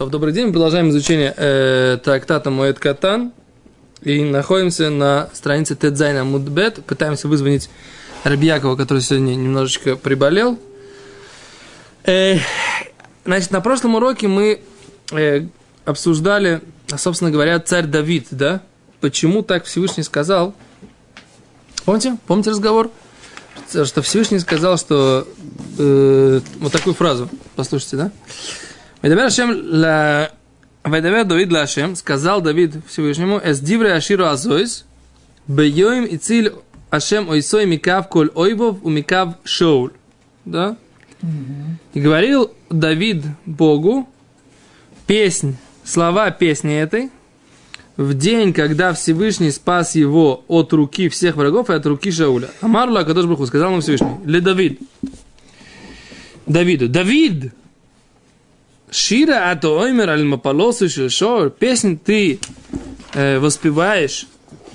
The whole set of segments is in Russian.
То в добрый день мы продолжаем изучение э, трактата Моэт Катан и находимся на странице Тедзайна Мудбет. Пытаемся вызвонить Рабьякова, который сегодня немножечко приболел. Э, значит, на прошлом уроке мы э, обсуждали, собственно говоря, царь Давид, да? Почему так Всевышний сказал? Помните? Помните разговор? Что Всевышний сказал, что э, вот такую фразу, послушайте, да? Ведавер Ашем ла... Ведавер Давид Ашем, сказал Давид Всевышнему, эс дивре аширу азойс, бейоим и циль Ашем ойсой микав коль ойбов у микав шоуль. Да? И говорил Давид Богу песнь, слова песни этой, в день, когда Всевышний спас его от руки всех врагов и от руки Шауля. Амарла Кадош Баху сказал ему Всевышний, Ле Давид, Давиду, Давид, Шира ато оймер аль мапалосу шор, песнь ты э, воспеваешь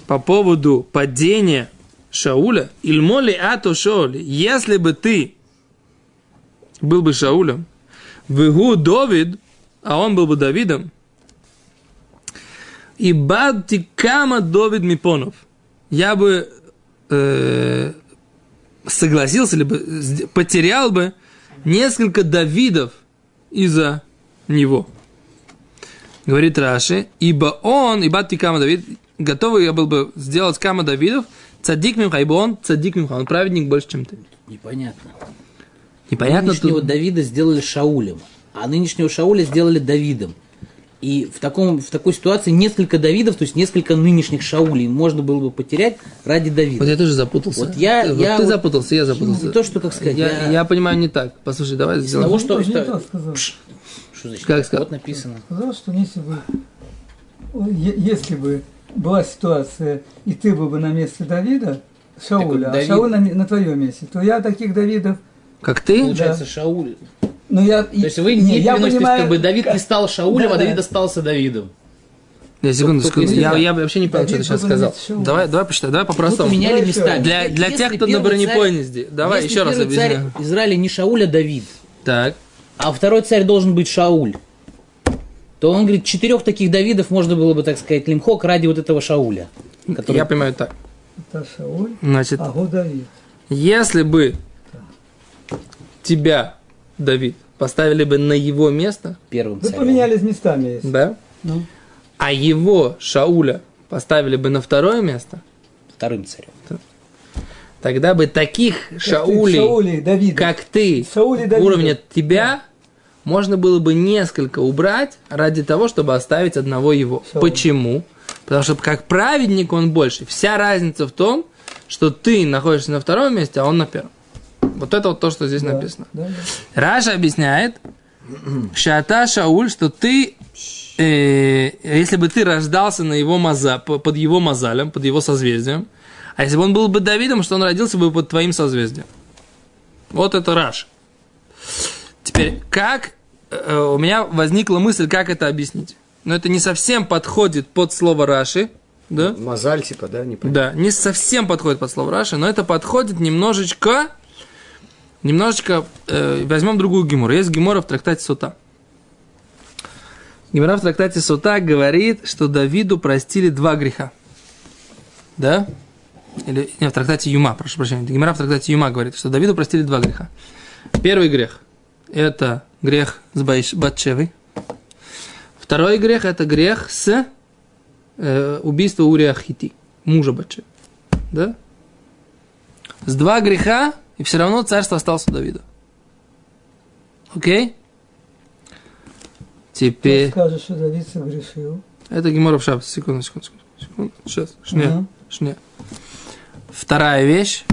по поводу падения Шауля, ильмоли ато шоли, если бы ты был бы Шаулем, вегу Давид, а он был бы Давидом, и бадти кама Давид Мипонов. Я бы э, согласился, либо потерял бы несколько Давидов из-за него. Говорит Раши, ибо он, и бадти кама Давид, готовый я был бы сделать кама Давидов, цадик мимха, ибо он цадик мимха, он праведник больше, чем ты. Непонятно. Непонятно Нынешнего тут. Давида сделали Шаулем, а нынешнего Шауля сделали Давидом. И в, таком, в такой ситуации несколько Давидов, то есть несколько нынешних Шаулей можно было бы потерять ради Давида. Вот я тоже запутался. Вот я- Вот я ты вот- запутался, я запутался. Не то, что, как сказать, я, я- я понимаю не так. Послушай, давай сделаем. того, что, не что- сказал. Что значит? Как сказал? Вот написано. Сказал, что если бы, если бы была ситуация, и ты был бы на месте Давида, Шауля, Давид- а Шауль на, на твоем месте, то я таких Давидов, Как ты? Получается, Шауль. ну я... То есть вы не, я переносите, понимаю, как бы Давид не стал Шаулем, Да, а да. Давид остался Давидом. Я секунду, Только секунду. Я, я вообще не понял, что ты сейчас сказал. Шауля. Давай, давай посчитай, давай Тут по-простому. поменяли местами. Для, для Если тех, кто на бронепоезде. Давай если еще раз царь объясняю. Израиля не Шауль, а Давид, Так. А второй царь должен быть Шауль, то он говорит, четырех таких Давидов можно было бы, так сказать, лимхок ради вот этого Шауля. Который... Я понимаю так. Это Шауль, Значит, а Давид. если бы тебя, Давид, поставили бы на его место, первым Вы царем. поменялись местами, если. да, Ну, а его, Шауля, поставили бы на второе место, вторым царем. Тогда бы таких Как Шаулей, Шаули, Давид. как ты, Шаули Давида. уровня тебя, можно было бы несколько убрать ради того, чтобы оставить одного его. Шауля. Почему? Потому что как праведник он больше. Вся разница в том, что ты находишься на втором месте, а он на первом. Вот это вот то, что здесь Да, написано. да, да. Раша объясняет, Шата Шауль, что ты, э, если бы ты рождался на его маза, по- под его мазалем, под его созвездием, а если бы он был бы Давидом, что он родился бы под твоим созвездием. Вот это Раш. Теперь, как э, у меня возникла мысль, как это объяснить. Но это не совсем подходит под слово Раши, да? Мозаль, типа, да, не Да, не совсем подходит под слово Раши, но это подходит немножечко, немножечко, э, возьмем другую гемору. Есть гемора в трактате Сута. Гемора в трактате Сута говорит, что Давиду простили два греха. Да? Или, нет, в трактате Юма, прошу прощения. Гемора в трактате Юма говорит, что Давиду простили два греха. Первый грех – это грех с Батшевой. Второй грех – это грех с э, убийство Урия Хити, мужа Батши. Да? С два греха, и все равно царство осталось у Давида. Окей? Ты Теперь... скажешь, что Давид согрешил. Это Гемора в шапке. Секунду, секунду, секунду. Сейчас. Шне. Ага. Шне. Вторая вещь.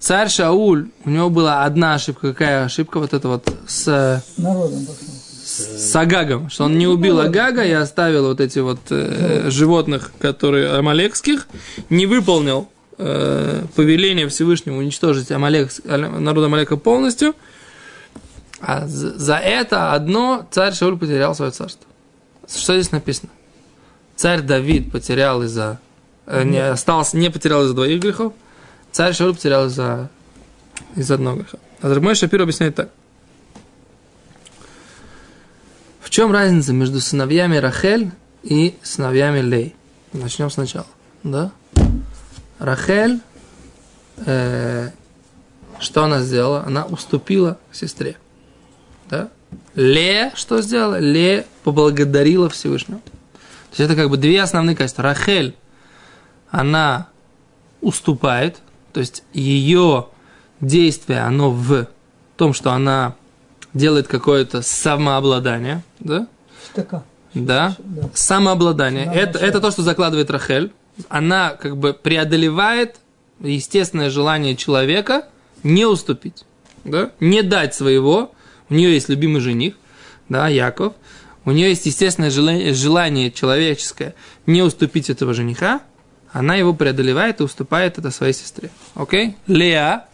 Царь Шауль, у него была одна ошибка. Какая ошибка? Вот это вот с, Народом с Агагом. Что он не убил Агага и оставил вот эти вот э, животных, которые амалекских. Не выполнил э, повеление Всевышнего уничтожить Амалек, народ Амалека полностью. А за, за это одно царь Шауль потерял свое царство. Что здесь написано? Царь Давид потерял из-за... э, не, остался, не потерял из-за двоих грехов. Царь Шауль потерял из-за из одного греха. А Мой Шапир объясняет так. В чем разница между сыновьями Рахель и сыновьями Лей? Начнем сначала. Да? Рахель, э, что она сделала? Она уступила сестре. Да? Ле что сделала? Ле поблагодарила Всевышнего. То есть это как бы две основные качества. Рахель, она уступает, то есть ее действие, оно в том, что она делает какое-то самообладание, да? Штыка. Да. Да. Самообладание. Да, это, это то, что закладывает Рахель. Она как бы преодолевает естественное желание человека не уступить, да? не дать своего. У нее есть любимый жених, да, Яков. У нее есть естественное желание, желание человеческое не уступить этого жениха. Она его преодолевает и уступает это своей сестре. Окей? Леа.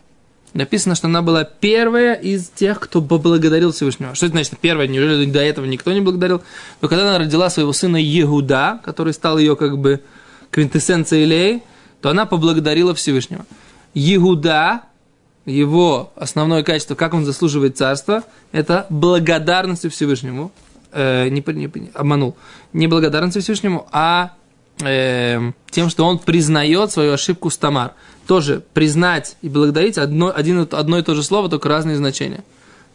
Написано, что она была первая из тех, кто поблагодарил Всевышнего. Что это значит первая? Неужели до этого никто не благодарил? Но когда она родила своего сына Егуда, который стал ее как бы квинтэссенцией Леи, то она поблагодарила Всевышнего. Егуда, его основное качество, как он заслуживает царства, это благодарностью Всевышнему. Э, не, не- обманул. Не благодарностью Всевышнему, а э, тем, что он признает свою ошибку с Тамар. Тоже признать и благодарить одно, один, одно и то же слово, только разные значения.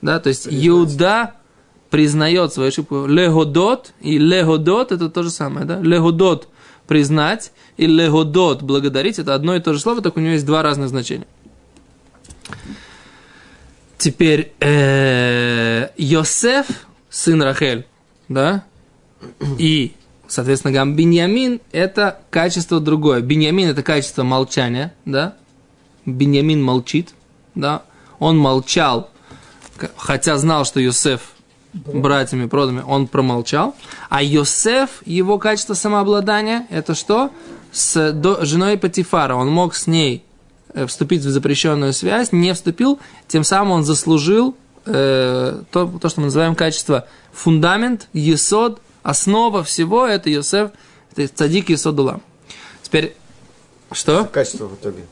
Да, то есть Иуда признает свою ошибку. Легодот и легодот это то же самое. Да? Легодот признать и легодот благодарить это одно и то же слово, только у него есть два разных значения. Теперь э, Йосеф, сын Рахель, да, и, соответственно, гам Беньямин – это качество другое. Беньямин – это качество молчания, да, Беньямин молчит, да, он молчал, хотя знал, что Йосеф братьями продами, он промолчал. А Йосеф, его качество самообладания, это что? С до- женой Патифара. Он мог с ней э, вступить в запрещенную связь, не вступил, тем самым он заслужил э, то, то, что мы называем качество фундамент, есод, основа всего, это Йосеф, это цадик Есод Улам. Теперь, что? Качество в итоге.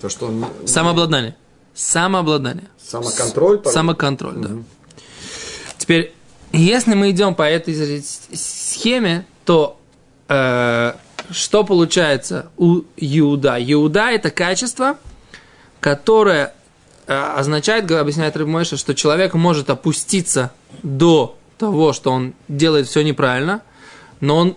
То, что он... Самообладание. Самообладание. Самоконтроль. по- Самоконтроль, да. Теперь, если мы идем по этой схеме, то э, что получается у Иуда? Иуда – это качество, которое э, означает, объясняет Рыбмойша, что человек может опуститься до того, что он делает все неправильно, но он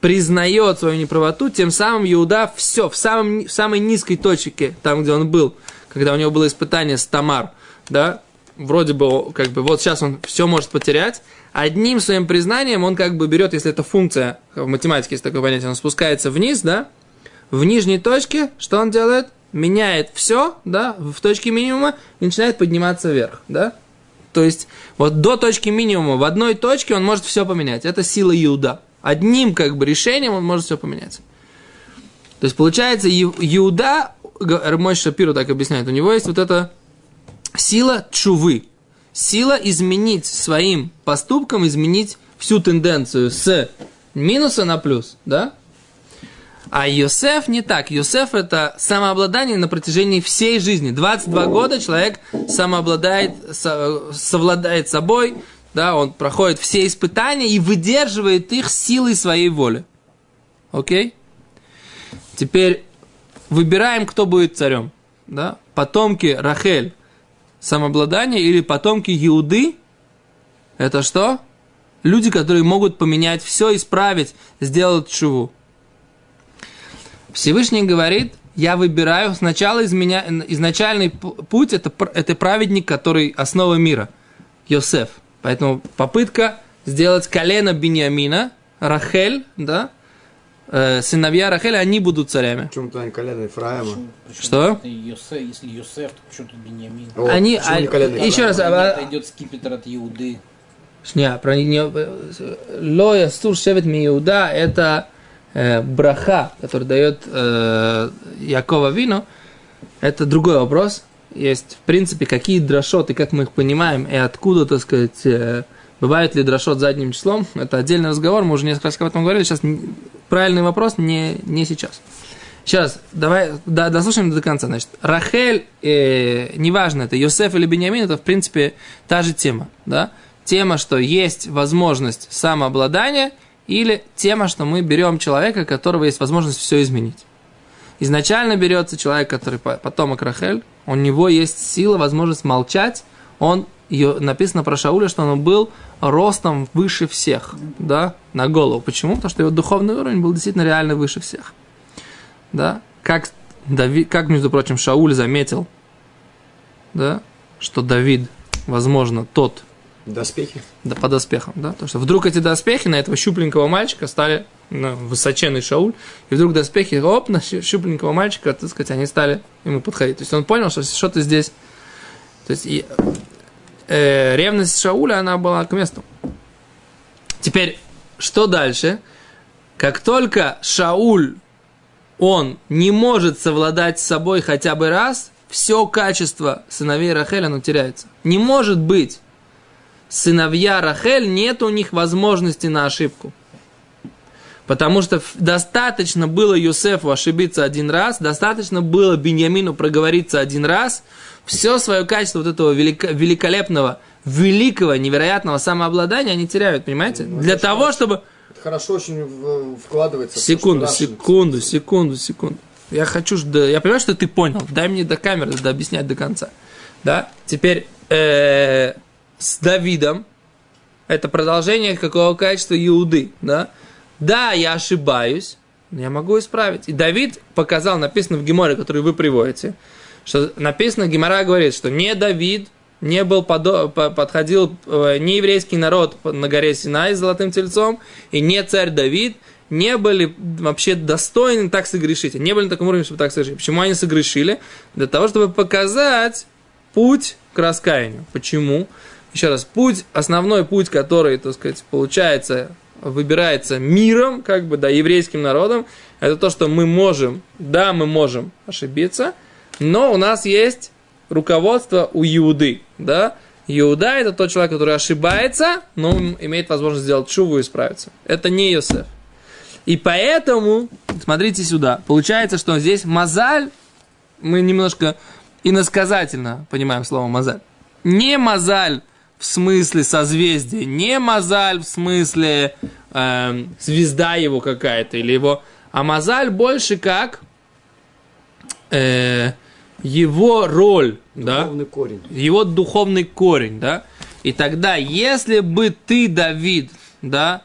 признает свою неправоту, тем самым Иуда все, в, самом, в самой низкой точке, там, где он был, когда у него было испытание с Тамар, да, вроде бы, как бы, вот сейчас он все может потерять, одним своим признанием он как бы берет, если это функция, в математике есть такое понятие, он спускается вниз, да, в нижней точке, что он делает? Меняет все, да, в точке минимума и начинает подниматься вверх, да. То есть, вот до точки минимума в одной точке он может все поменять. Это сила Иуда. Одним как бы решением он может все поменять. То есть, получается, Иуда, мой Шапиру так объясняет, у него есть вот эта сила чувы. Сила изменить своим поступком, изменить всю тенденцию с минуса на плюс, да? А Йосеф не так. Йосеф это самообладание на протяжении всей жизни. 22 года человек самообладает, со- совладает собой, да, он проходит все испытания и выдерживает их силой своей воли. Окей? Теперь выбираем, кто будет царем. Да? Потомки Рахель самообладание или потомки Иуды это что? Люди, которые могут поменять все, исправить, сделать чуву. Всевышний говорит, я выбираю сначала из меня, изначальный путь, это, это праведник, который основа мира, Йосеф. Поэтому попытка сделать колено Бениамина, Рахель, да, э, сыновья Рахеля, они будут царями. В чем то колено? Причем Что? Йосеф, если Йосеф, то почему тут Беньямин? О, Они- а- колено еще раз, а- Это идет скипетр от Иуды. Не, про не, Лоя Стур Шевет Миуда это э, браха, который дает э, Якова Вину. Это другой вопрос. Есть, в принципе, какие дрошоты, как мы их понимаем, и откуда, так сказать, э, бывает ли дрошот задним числом. Это отдельный разговор, мы уже несколько раз об этом говорили. Сейчас правильный вопрос не, не сейчас. Сейчас, давай да, дослушаем до конца. Значит, Рахель, э, неважно, это Йосеф или Беньямин, это, в принципе, та же тема, да? тема, что есть возможность самообладания, или тема, что мы берем человека, которого есть возможность все изменить. Изначально берется человек, который по- потомок Рахель, у него есть сила, возможность молчать, он, ее, написано про Шауля, что он был ростом выше всех, да, на голову. Почему? Потому что его духовный уровень был действительно реально выше всех. Да, как, Давид, как между прочим, Шауль заметил, да, что Давид, возможно, тот, Доспехи. да, по доспехам, да, потому что вдруг эти доспехи на этого щупленького мальчика стали ну, высоченный Шауль, и вдруг доспехи, оп, на щу- щупленького мальчика, так сказать, они стали ему подходить. То есть он понял, что что-то здесь, то есть и, э, ревность Шауля, она была к месту. Теперь, что дальше? Как только Шауль, он не может совладать с собой хотя бы раз, все качество сыновей Рахель, оно теряется. Не может быть сыновья Рахель, нет у них возможности на ошибку. Потому что достаточно было Юсефу ошибиться один раз, достаточно было Беньямину проговориться один раз, все свое качество вот этого велика- великолепного, великого, невероятного самообладания они теряют, понимаете? Ну, Для того, что? чтобы... Это хорошо очень вкладывается. в то, Секунду, Раши секунду, секунду, секунду. Я хочу, да, я понимаю, что ты понял. Дай мне до камеры да, объяснять до конца. Да? Теперь э, с Давидом это продолжение какого качества Иуды, да? Да, я ошибаюсь, но я могу исправить. И Давид показал, написано в Геморе, который вы приводите, что написано, Гемора говорит, что не Давид не был подо- по- подходил э, не еврейский народ на горе Синай с золотым тельцом, и не царь Давид не были вообще достойны так согрешить. Не были на таком уровне, чтобы так согрешить. Почему они согрешили? Для того, чтобы показать путь к раскаянию. Почему? Еще раз, путь, основной путь, который, так сказать, получается, выбирается миром, как бы, да, еврейским народом, это то, что мы можем, да, мы можем ошибиться, но у нас есть руководство у Иуды, да. Иуда – это тот человек, который ошибается, но имеет возможность сделать шуву и исправиться. Это не Йосеф. И поэтому, смотрите сюда, получается, что здесь мозаль, мы немножко иносказательно понимаем слово мозаль. Не мозаль в смысле созвездия, не мозаль в смысле эм, звезда его какая-то или его, а мозаль больше как э, его роль, да, Духовный корень. его духовный корень, да. И тогда, если бы ты, Давид, да,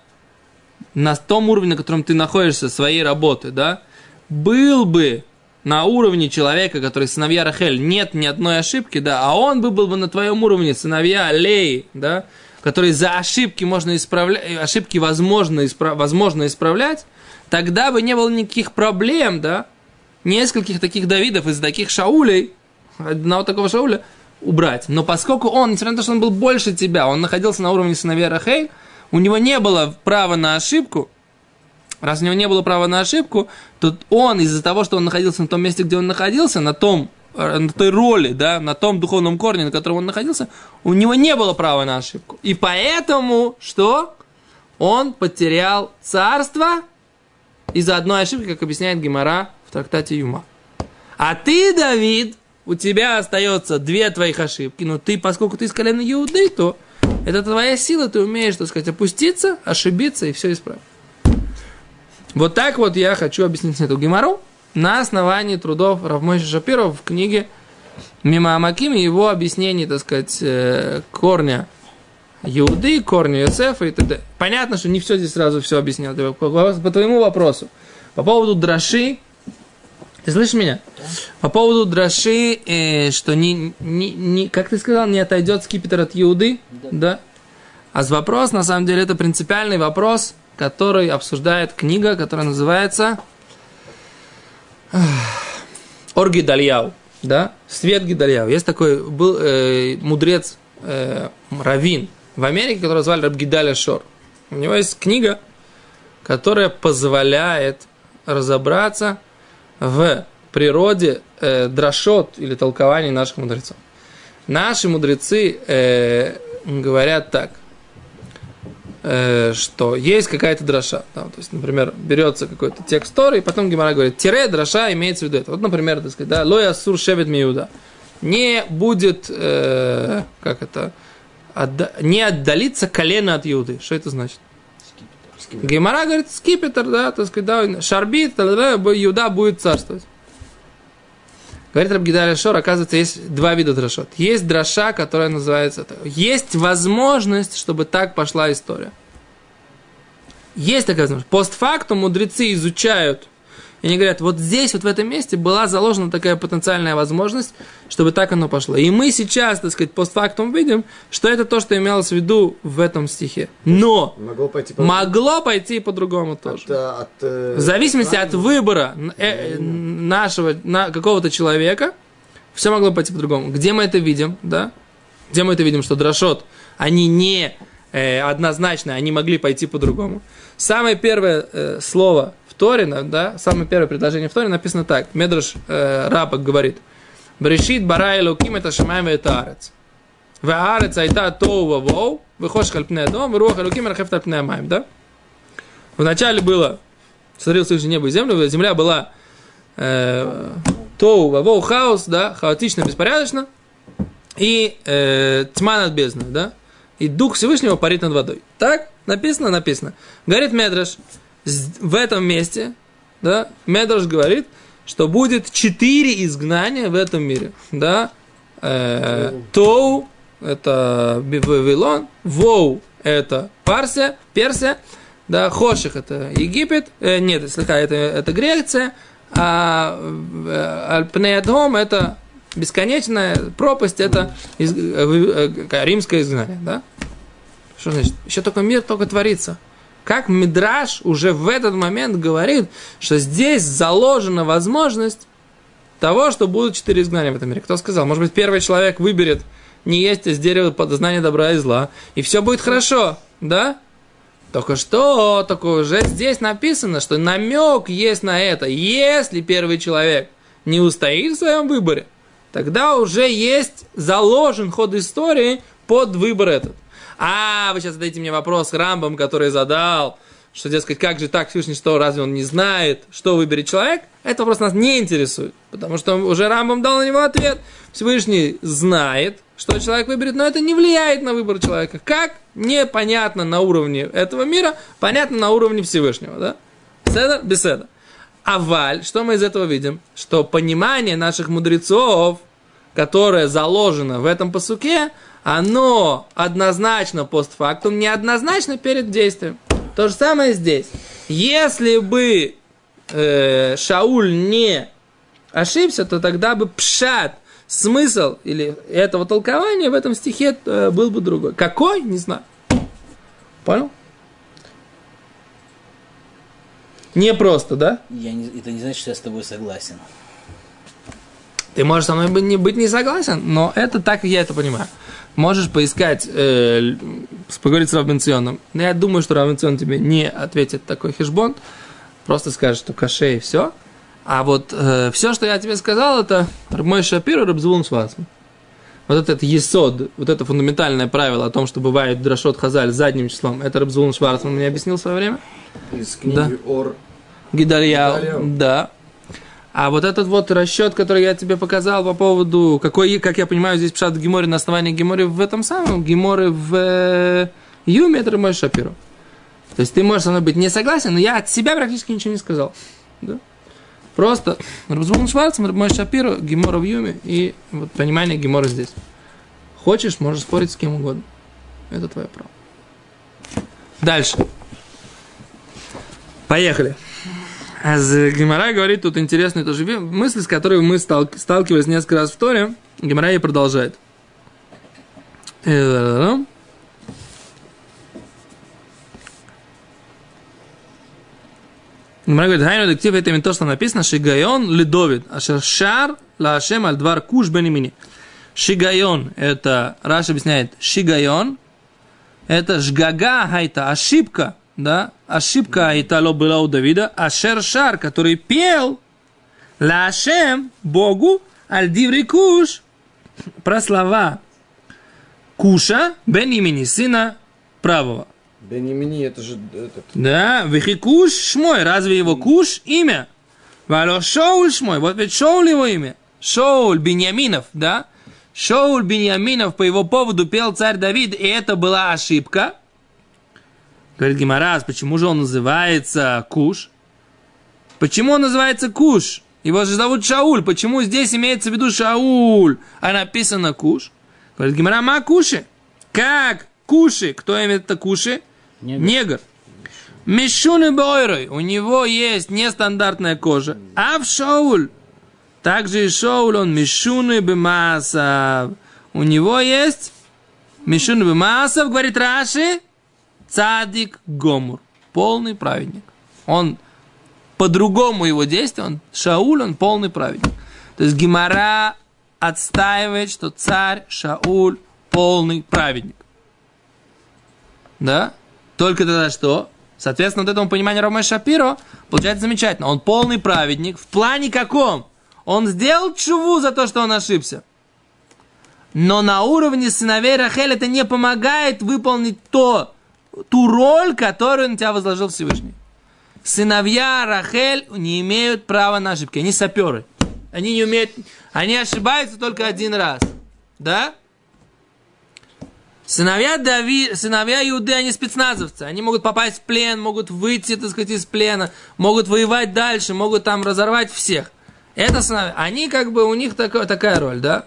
на том уровне, на котором ты находишься, своей работы, да, был бы на уровне человека, который сыновья Рахель, нет ни одной ошибки, да, а он бы был бы на твоем уровне сыновья Леи, да, которые за ошибки можно исправлять, ошибки возможно, испра- возможно исправлять, тогда бы не было никаких проблем, да, нескольких таких Давидов из таких Шаулей, одного такого Шауля, убрать. Но поскольку он, несмотря на то, что он был больше тебя, он находился на уровне сыновья Рахель, у него не было права на ошибку, раз у него не было права на ошибку, то он из-за того, что он находился на том месте, где он находился, на том э, на той роли, да, на том духовном корне, на котором он находился, у него не было права на ошибку. И поэтому, что? Он потерял царство из-за одной ошибки, как объясняет Гемора в трактате Юма. А ты, Давид, у тебя остается две твоих ошибки, но ты, поскольку ты из колена Иуды, то это твоя сила, ты умеешь, так сказать, опуститься, ошибиться и все исправить. Вот так вот я хочу объяснить эту гемору на основании трудов Равмойши Шапирова в книге Мимо Амаким и его объяснений, так сказать, э, корня Иуды, корня Йосефа и т.д. Понятно, что не все здесь сразу все объяснял. По, твоему вопросу. По поводу драши, ты слышишь меня? По поводу драши, э, что не, не, не, как ты сказал, не отойдет скипетр от Иуды, да? А с вопрос, на самом деле, это принципиальный вопрос, который обсуждает книга, которая называется ах, Ор Гидальяу, да? Свет Гидальяу. Есть такой, был э, мудрец э, Равин в Америке, которого звали Рабгидаля Шор. У него есть книга, которая позволяет разобраться в природе э, дрошот или толкований наших мудрецов. Наши мудрецы э, говорят так, что есть какая-то дроша. да, то есть, например, берется какой-то текст Торы, и потом Гимара говорит, тире дроша имеется в виду это. Вот, например, так сказать, да, лоя сур шевет миуда. Не будет, э, как это, отда- не отдалиться колено от Иуды. Что это значит? Гемора говорит, скипетр, да, так сказать, да, шарбит, да, Иуда будет царствовать. Говорит Рабгидаля Шор, оказывается, есть два вида дрошот. Есть дроша, которая называется... Есть возможность, чтобы так пошла история. Есть такая возможность. Постфактум мудрецы изучают и они говорят, вот здесь, вот в этом месте была заложена такая потенциальная возможность, чтобы так оно пошло. И мы сейчас, так сказать, постфактум видим, что это то, что имелось в виду в этом стихе. Но Могло пойти по... могло пойти по-другому тоже. От, э, от, э, В зависимости от выбора э, э, нашего, на какого-то человека, все могло пойти по-другому. Где мы это видим, да? Где мы это видим, что дрошот, они не э, однозначно, они могли пойти по-другому. Самое первое э, слово в Торе, да, самое первое предложение в Торе написано так. Медраш э, Рабак говорит. Брешит бара элоким это шамаем это арец. Ваарец айта тоу вавоу, выходишь хальпне дом, руах элоким рахефт альпне маем, да? Вначале было, сотворил Всевышний небо и землю, земля была э, тоу вавоу хаос, да, хаотично, беспорядочно, и э, тьма над бездной, да? И Дух Всевышнего парит над водой. Так? Написано? Написано. Говорит Медраш, в этом месте, да, Медраш говорит, что будет четыре изгнания в этом мире, да, Э, Тоу, это Вавилон, Воу, это Парсия, Персия, да, Хоших, это Египет, э, нет, слегка, это, это Греция, а э, Альпнеядом, это бесконечная пропасть, это из- э, э, римское изгнание, да? Что значит? Еще только мир только творится. Как Мидраш уже в этот момент говорит, что здесь заложена возможность того, что будут четыре изгнания в этом мире. Кто сказал? Может быть, первый человек выберет не есть из дерева познания добра и зла, и все будет хорошо, да? Только что, только уже здесь написано, что намек есть на это. Если первый человек не устоит в своем выборе, тогда уже есть заложен ход истории под выбор этот. А, вы сейчас задаете мне вопрос Рамбам, который задал, что, дескать, как же так, Всевышний, что, разве он не знает, что выберет человек? Это вопрос нас не интересует, потому что уже Рамбам дал на него ответ. Всевышний знает, что человек выберет, но это не влияет на выбор человека. Как? Непонятно на уровне этого мира, понятно на уровне Всевышнего, да? Седа? Беседа. А валь, что мы из этого видим? Что понимание наших мудрецов, которое заложено в этом посуке, оно однозначно постфактум, неоднозначно перед действием. То же самое здесь. Если бы э, Шауль не ошибся, то тогда бы пшат, смысл или этого толкования в этом стихе э, был бы другой. Какой? Не знаю. Понял? Не просто, да? Я не, это не значит, что я с тобой согласен. Ты можешь со мной быть не, быть не согласен, но это так, как я это понимаю. Можешь поискать, э, поговорить с Равбенционом. Но я думаю, что Равбенцион тебе не ответит такой хешбон. Просто скажет, что каше и все. А вот все, что я тебе сказал, это мой Шапир и Рабзвун Свацман. Вот этот есод, вот это фундаментальное правило о том, что бывает дрошот хазаль задним числом, это Рабзвун Шварцман мне объяснил в свое время. Из книги Да. Ор. Гидальяу. да. А вот этот вот расчет, который я тебе показал по поводу, какой, как я понимаю, здесь пшат Гемори на основании Гемори в этом самом, Гемори в э, Юме, это мой Шапиру. То есть ты можешь со мной быть не согласен, но я от себя практически ничего не сказал. Да? Просто Рабзбун Шварцман, мой Шапиру, Гемора в Юме и вот понимание Гемора здесь. Хочешь, можешь спорить с кем угодно. Это твое право. Дальше. Поехали. А Гемора говорит тут интересную тоже мысль, с которой мы стал- сталкивались несколько раз в Торе. Гемора ей продолжает. Гемора говорит, Хайну дектив, это именно то, что написано, Шигайон ледовид, ашер шар лашем аль двар куш бенимини. Шигайон, это, Раш объясняет, Шигайон, это жгага хайта, ошибка, да, ошибка хайта ло была у Давида, а шершар, который пел Лашем, Богу, альдиври куш, про слова Куша, бен имени, сына правого. Бенемини, это же этот. Да, вихи куш шмой, разве его куш имя? Вало Шоуль шмой, вот ведь Шоуль его имя. Шоуль Беньяминов, да? Шоуль Беньяминов по его поводу пел царь Давид, и это была ошибка. Говорит Гимарас, почему же он называется Куш? Почему он называется Куш? Его же зовут Шауль. Почему здесь имеется в виду Шауль, а написано Куш? Говорит Гимара, ма Куши. Как Куши? Кто имеет это Куши? Негр. Мишуны Бойрой. У него есть нестандартная кожа. А в Шауль. Также и Шауль, он Мишуны Бемасов. У него есть Мишуны Бемасов, говорит Раши, Цадик Гомур. Полный праведник. Он по-другому его действие, он Шауль, он полный праведник. То есть Гимара отстаивает, что царь Шауль полный праведник. Да? Только тогда что? Соответственно, вот этому пониманию Ромэ Шапиро получается замечательно. Он полный праведник. В плане каком? Он сделал чуву за то, что он ошибся. Но на уровне сыновей Рахель это не помогает выполнить то, ту роль, которую на тебя возложил Всевышний. Сыновья Рахель не имеют права на ошибки. Они саперы. Они не умеют... Они ошибаются только один раз. Да? Сыновья, Дави, сыновья Иуды, они спецназовцы. Они могут попасть в плен, могут выйти, так сказать, из плена, могут воевать дальше, могут там разорвать всех. Это сыновья. Они как бы, у них такая, такая роль, да?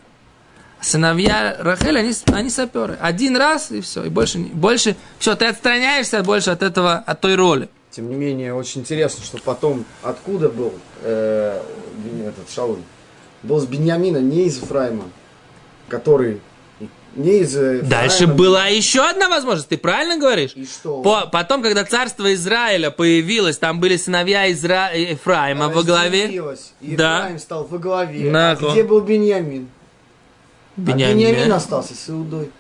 Сыновья Рахель, они, они саперы. Один раз и все. И больше, больше, все, ты отстраняешься больше от этого, от той роли. Тем не менее, очень интересно, что потом откуда был э, этот Шауль? Был с Беньямина, не из Ефраима, который не из э, Дальше была еще одна возможность, ты правильно говоришь? И что? По- потом, когда царство Израиля появилось, там были сыновья Изра... Ефраима во главе. И Да. Ефраим стал во главе. Нахуй. А где был Беньямин? А Беньямин. Беньямин остался с Иудой.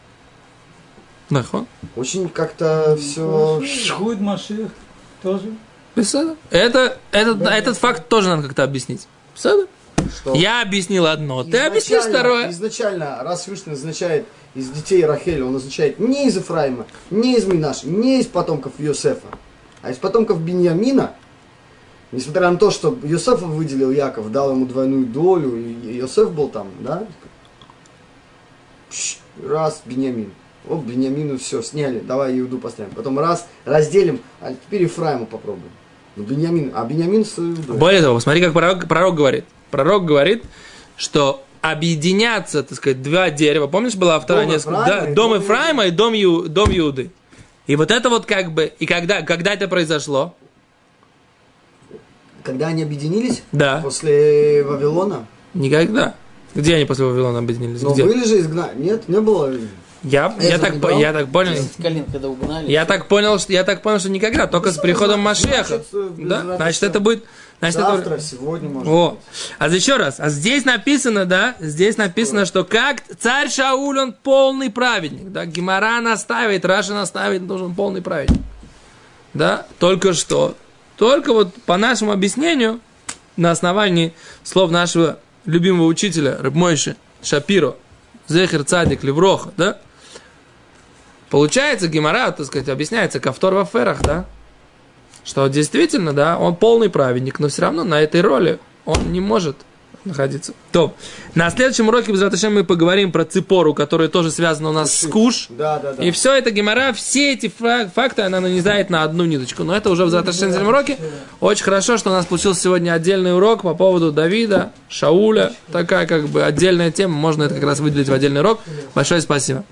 Нахуй. Очень как-то все... Будет Машех тоже. Беседа. Это, этот, этот факт тоже надо как-то объяснить. Беседа. Что Я объяснил одно, ты изначально- второе. Изначально, раз Всевышний назначает из детей Рахеля, он назначает не из Ефраима, не из Минаши, не из потомков Йосефа, а из потомков Беньямина. Несмотря на то, что Йосефа выделил Яков, дал ему двойную долю, и Йосеф был там, да? Раз, Беньямин. Оп, Беньямину все, сняли, давай Иуду поставим. Потом раз, разделим, а теперь Ефраиму попробуем. Ну, Беньямин, а Беньямин с Иудой. Более того, смотри, как пророк, пророк говорит. Пророк говорит, что объединятся, так сказать, два дерева. Помнишь, была вторая Дом несколько? Ефраима Да, и дом Ефраима и дом, Ю, дом Иуды. И вот это вот как бы, и когда, когда это произошло? Когда они объединились? Да. После Вавилона? Никогда. Где они после Вавилона объединились? Но Где? были же изгнания. Нет, не было. Я, я, так, по- я так понял. Колен, когда угнали. Я так понял, что я так понял, что никогда, только с приходом Машеха. э, Да? Значит, это будет. Значит, это- Завтра, сегодня, может О, быть. а еще раз, а здесь написано, да, здесь написано, что? как царь Шауль, он полный праведник, да, Гимара настаивает, Раша настаивает, должен полный праведник, да, только что, только вот по нашему объяснению, на основании слов нашего любимого учителя Рыбмойши Шапиро, Зехер Цадик Левроха, да, получается, Гимара, так сказать, объясняется Кавтор в аферах, да, что действительно, да, он полный праведник, но все равно на этой роли он не может находиться. То, на следующем уроке, без мы поговорим про ципору, которая тоже связана у нас с куш. Да, да, да. И все это гемора, все эти фа- факты она нанизает на одну ниточку. Но это уже в завтрашнем уроке. Очень хорошо, что у нас получился сегодня отдельный урок по поводу Давида, Шауля. Такая как бы отдельная тема. Можно это как раз выделить в отдельный урок. Большое спасибо.